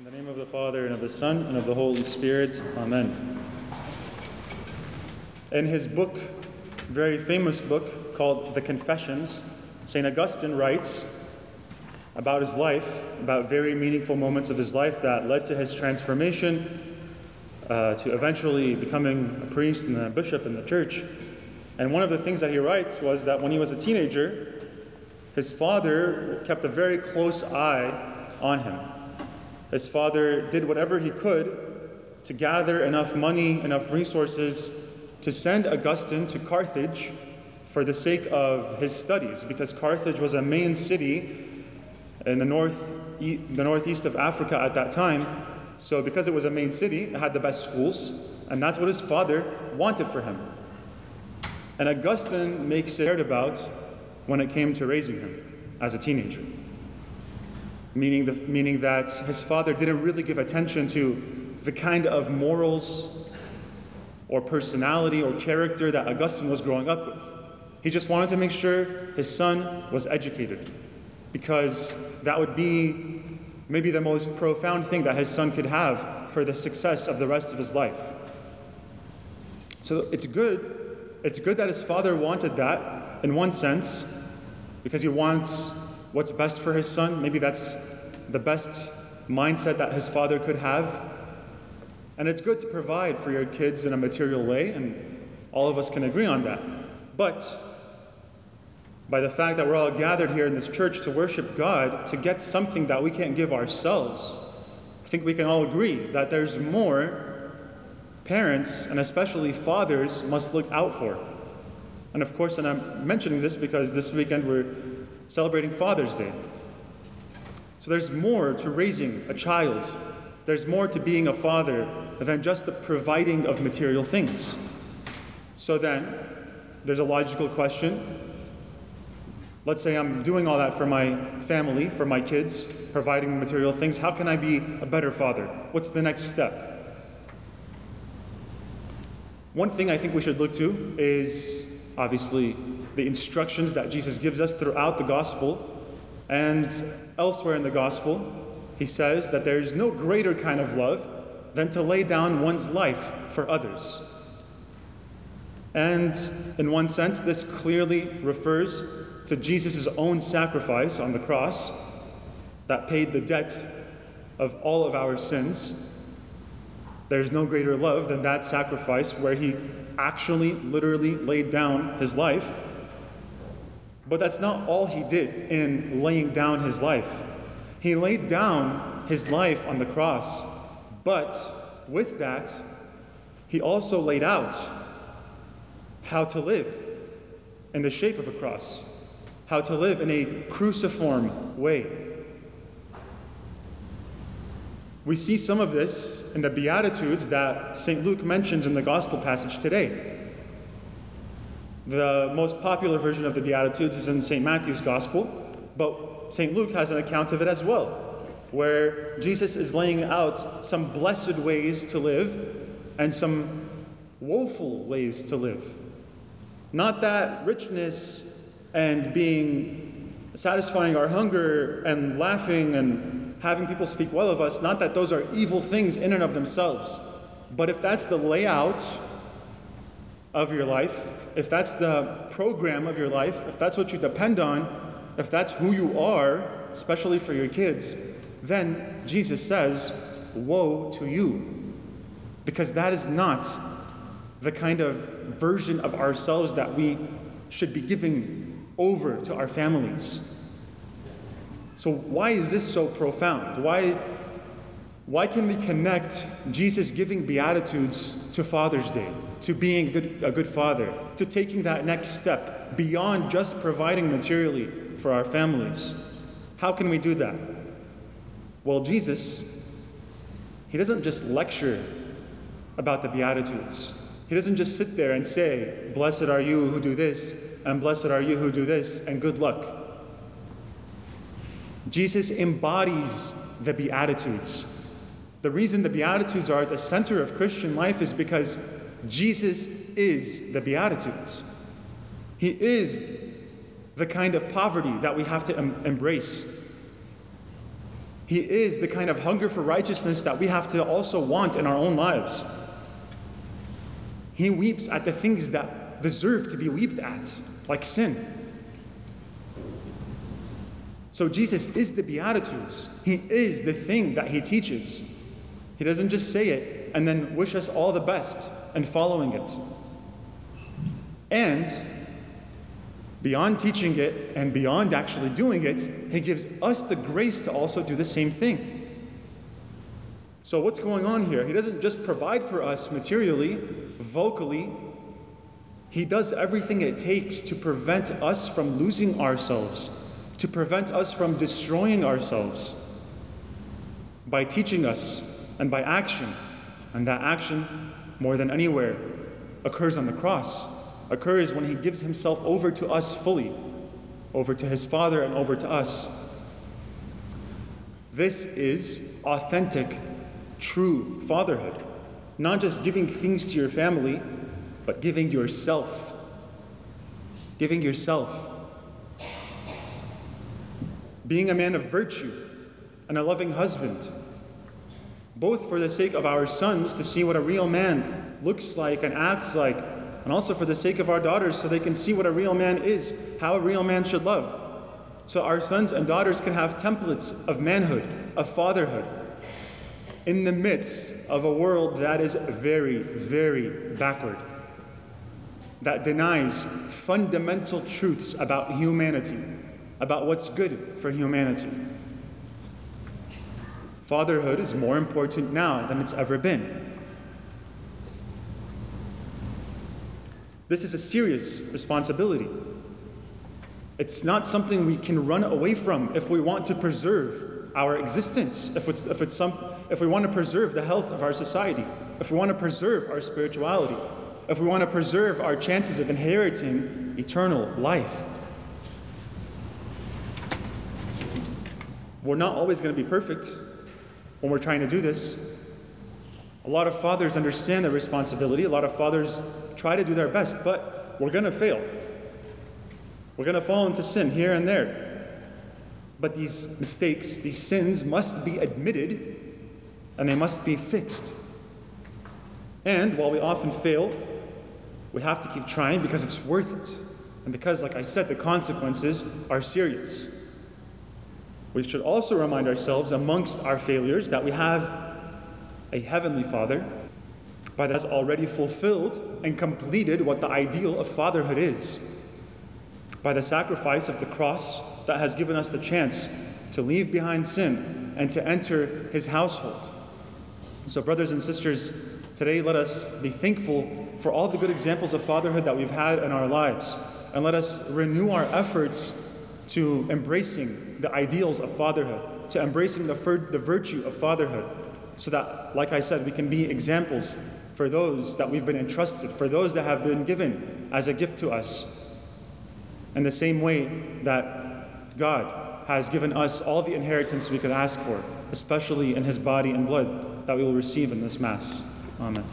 In the name of the Father, and of the Son, and of the Holy Spirit. Amen. In his book, very famous book called The Confessions, St. Augustine writes about his life, about very meaningful moments of his life that led to his transformation uh, to eventually becoming a priest and a bishop in the church. And one of the things that he writes was that when he was a teenager, his father kept a very close eye on him. His father did whatever he could to gather enough money, enough resources to send Augustine to Carthage for the sake of his studies, because Carthage was a main city in the, north, the northeast of Africa at that time. So, because it was a main city, it had the best schools, and that's what his father wanted for him. And Augustine makes it about when it came to raising him as a teenager meaning, the, meaning that his father didn't really give attention to the kind of morals or personality or character that Augustine was growing up with. He just wanted to make sure his son was educated because that would be maybe the most profound thing that his son could have for the success of the rest of his life. So it's good. It's good that his father wanted that in one sense because he wants what's best for his son. Maybe that's the best mindset that his father could have. And it's good to provide for your kids in a material way, and all of us can agree on that. But by the fact that we're all gathered here in this church to worship God, to get something that we can't give ourselves, I think we can all agree that there's more parents, and especially fathers, must look out for. And of course, and I'm mentioning this because this weekend we're celebrating Father's Day. So there's more to raising a child, there's more to being a father than just the providing of material things. So then, there's a logical question. Let's say I'm doing all that for my family, for my kids, providing material things. How can I be a better father? What's the next step? One thing I think we should look to is obviously the instructions that Jesus gives us throughout the gospel and elsewhere in the gospel. He says that there's no greater kind of love than to lay down one's life for others. And in one sense, this clearly refers to Jesus' own sacrifice on the cross that paid the debt of all of our sins. There's no greater love than that sacrifice where he actually, literally laid down his life but that's not all he did in laying down his life. He laid down his life on the cross, but with that, he also laid out how to live in the shape of a cross, how to live in a cruciform way. We see some of this in the Beatitudes that St. Luke mentions in the Gospel passage today. The most popular version of the Beatitudes is in St. Matthew's Gospel, but St. Luke has an account of it as well, where Jesus is laying out some blessed ways to live and some woeful ways to live. Not that richness and being satisfying our hunger and laughing and having people speak well of us, not that those are evil things in and of themselves, but if that's the layout of your life, if that's the program of your life, if that's what you depend on, if that's who you are, especially for your kids, then Jesus says, Woe to you. Because that is not the kind of version of ourselves that we should be giving over to our families. So, why is this so profound? Why, why can we connect Jesus giving Beatitudes to Father's Day? to being a good, a good father, to taking that next step beyond just providing materially for our families. How can we do that? Well, Jesus, he doesn't just lecture about the Beatitudes. He doesn't just sit there and say, Blessed are you who do this, and blessed are you who do this, and good luck. Jesus embodies the Beatitudes. The reason the Beatitudes are at the center of Christian life is because Jesus is the Beatitudes. He is the kind of poverty that we have to em- embrace. He is the kind of hunger for righteousness that we have to also want in our own lives. He weeps at the things that deserve to be wept at, like sin. So Jesus is the Beatitudes. He is the thing that he teaches. He doesn't just say it and then wish us all the best and following it. And beyond teaching it and beyond actually doing it, He gives us the grace to also do the same thing. So, what's going on here? He doesn't just provide for us materially, vocally, He does everything it takes to prevent us from losing ourselves, to prevent us from destroying ourselves by teaching us and by action. And that action, more than anywhere, occurs on the cross occurs when he gives himself over to us fully, over to his Father and over to us. This is authentic, true fatherhood. Not just giving things to your family, but giving yourself. Giving yourself. Being a man of virtue and a loving husband, both for the sake of our sons to see what a real man looks like and acts like and also for the sake of our daughters so they can see what a real man is, how a real man should love. So our sons and daughters can have templates of manhood, of fatherhood, in the midst of a world that is very, very backward, that denies fundamental truths about humanity, about what's good for humanity. Fatherhood is more important now than it's ever been. This is a serious responsibility. It's not something we can run away from if we want to preserve our existence, if, it's, if, it's some, if we want to preserve the health of our society, if we want to preserve our spirituality, if we want to preserve our chances of inheriting eternal life. We're not always going to be perfect when we're trying to do this. A lot of fathers understand their responsibility. A lot of fathers try to do their best, but we're going to fail. We're going to fall into sin here and there. But these mistakes, these sins must be admitted and they must be fixed. And while we often fail, we have to keep trying because it's worth it. And because, like I said, the consequences are serious. We should also remind ourselves, amongst our failures, that we have a heavenly Father, but has already fulfilled and completed what the ideal of fatherhood is by the sacrifice of the cross that has given us the chance to leave behind sin and to enter his household. So, brothers and sisters, today let us be thankful for all the good examples of fatherhood that we've had in our lives, and let us renew our efforts to embracing the ideals of fatherhood, to embracing the, the virtue of fatherhood, so that, like I said, we can be examples for those that we've been entrusted, for those that have been given as a gift to us. In the same way that God has given us all the inheritance we could ask for, especially in His body and blood that we will receive in this Mass. Amen.